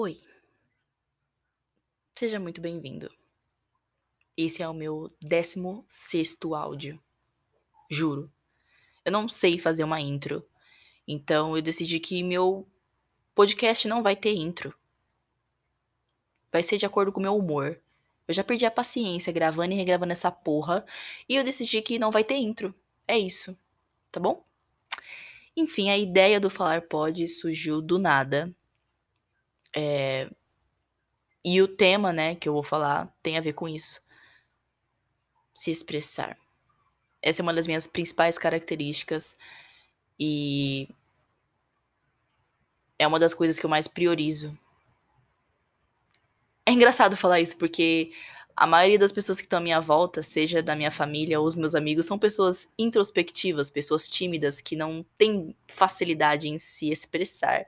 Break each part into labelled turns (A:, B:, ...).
A: Oi. Seja muito bem-vindo. Esse é o meu 16º áudio. Juro. Eu não sei fazer uma intro. Então eu decidi que meu podcast não vai ter intro. Vai ser de acordo com o meu humor. Eu já perdi a paciência gravando e regravando essa porra. E eu decidi que não vai ter intro. É isso. Tá bom? Enfim, a ideia do Falar Pod surgiu do nada. É... E o tema, né, que eu vou falar tem a ver com isso. Se expressar. Essa é uma das minhas principais características e é uma das coisas que eu mais priorizo. É engraçado falar isso porque a maioria das pessoas que estão à minha volta, seja da minha família ou os meus amigos, são pessoas introspectivas, pessoas tímidas que não têm facilidade em se expressar.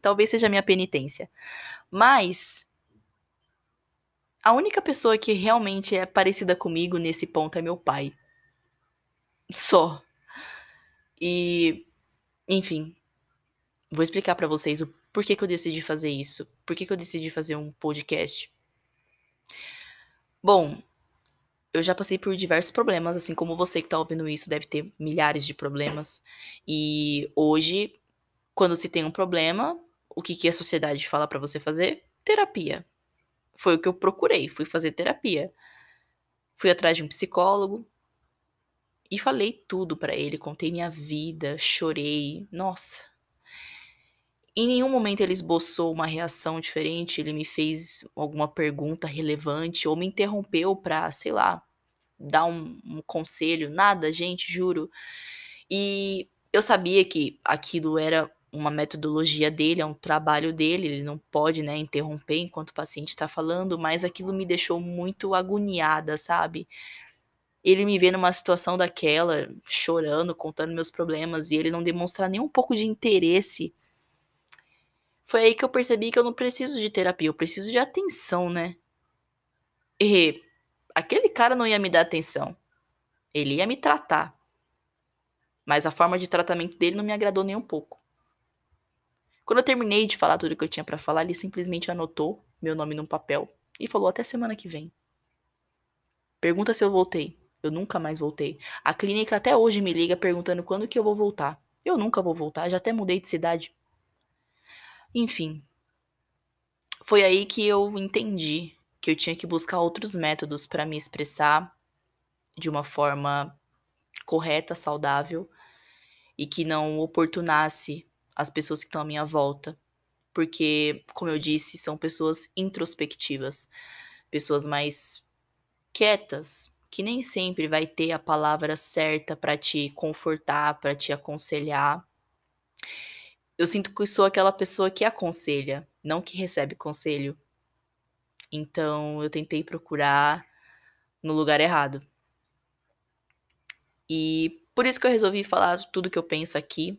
A: Talvez seja a minha penitência. Mas a única pessoa que realmente é parecida comigo nesse ponto é meu pai. Só. E, enfim, vou explicar para vocês o porquê que eu decidi fazer isso. Por que eu decidi fazer um podcast. Bom, eu já passei por diversos problemas, assim como você que tá ouvindo isso deve ter milhares de problemas. E hoje, quando se tem um problema, o que, que a sociedade fala para você fazer? Terapia. Foi o que eu procurei, fui fazer terapia. Fui atrás de um psicólogo e falei tudo para ele, contei minha vida, chorei. Nossa. Em nenhum momento ele esboçou uma reação diferente, ele me fez alguma pergunta relevante ou me interrompeu para, sei lá, dar um, um conselho, nada, gente, juro. E eu sabia que aquilo era uma metodologia dele, é um trabalho dele, ele não pode, né, interromper enquanto o paciente está falando, mas aquilo me deixou muito agoniada, sabe? Ele me vê numa situação daquela, chorando, contando meus problemas, e ele não demonstrar nem um pouco de interesse. Foi aí que eu percebi que eu não preciso de terapia, eu preciso de atenção, né? E aquele cara não ia me dar atenção. Ele ia me tratar. Mas a forma de tratamento dele não me agradou nem um pouco. Quando eu terminei de falar tudo que eu tinha para falar, ele simplesmente anotou meu nome num papel e falou até semana que vem. Pergunta se eu voltei. Eu nunca mais voltei. A clínica até hoje me liga perguntando quando que eu vou voltar. Eu nunca vou voltar, já até mudei de cidade. Enfim. Foi aí que eu entendi que eu tinha que buscar outros métodos para me expressar de uma forma correta, saudável e que não oportunasse as pessoas que estão à minha volta. Porque, como eu disse, são pessoas introspectivas, pessoas mais quietas, que nem sempre vai ter a palavra certa para te confortar, para te aconselhar. Eu sinto que sou aquela pessoa que aconselha, não que recebe conselho. Então, eu tentei procurar no lugar errado. E por isso que eu resolvi falar tudo que eu penso aqui,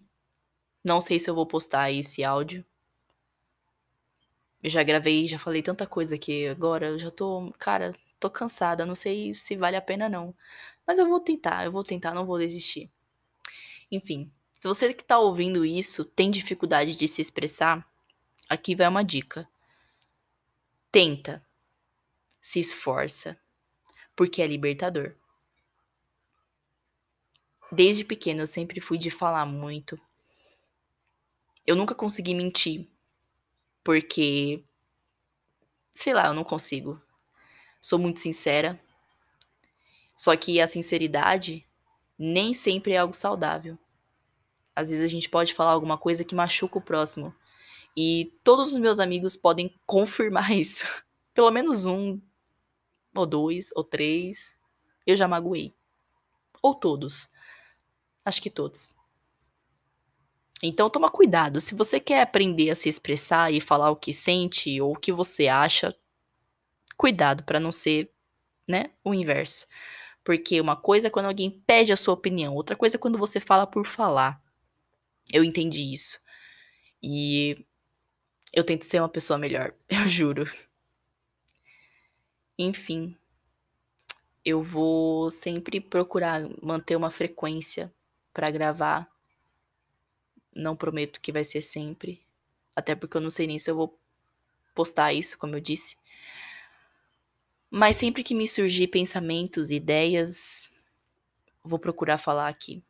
A: não sei se eu vou postar esse áudio. Eu já gravei, já falei tanta coisa aqui agora, eu já tô, cara, tô cansada, não sei se vale a pena não. Mas eu vou tentar, eu vou tentar, não vou desistir. Enfim, se você que tá ouvindo isso tem dificuldade de se expressar, aqui vai uma dica. Tenta. Se esforça, porque é libertador. Desde pequeno eu sempre fui de falar muito, eu nunca consegui mentir. Porque. Sei lá, eu não consigo. Sou muito sincera. Só que a sinceridade nem sempre é algo saudável. Às vezes a gente pode falar alguma coisa que machuca o próximo. E todos os meus amigos podem confirmar isso. Pelo menos um, ou dois, ou três. Eu já magoei. Ou todos. Acho que todos. Então toma cuidado. Se você quer aprender a se expressar e falar o que sente ou o que você acha, cuidado para não ser, né, o inverso. Porque uma coisa é quando alguém pede a sua opinião, outra coisa é quando você fala por falar. Eu entendi isso. E eu tento ser uma pessoa melhor, eu juro. Enfim, eu vou sempre procurar manter uma frequência para gravar não prometo que vai ser sempre. Até porque eu não sei nem se eu vou postar isso, como eu disse. Mas sempre que me surgir pensamentos, ideias, vou procurar falar aqui.